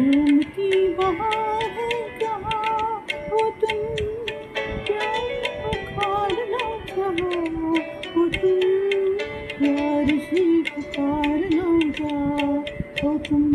घूमती वहाँ है जहाँ वो तुम प्यार पुकारना जहाँ वो तुम प्यार से पुकारना जा वो तुम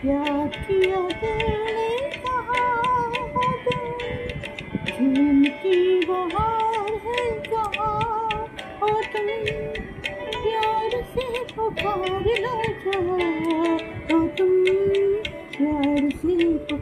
प्यार किया तेरे कहाँ वो तुम घूमती वहाँ है जहाँ वो तुम प्यार से पुकारना जहाँ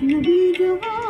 Nadi Jawan.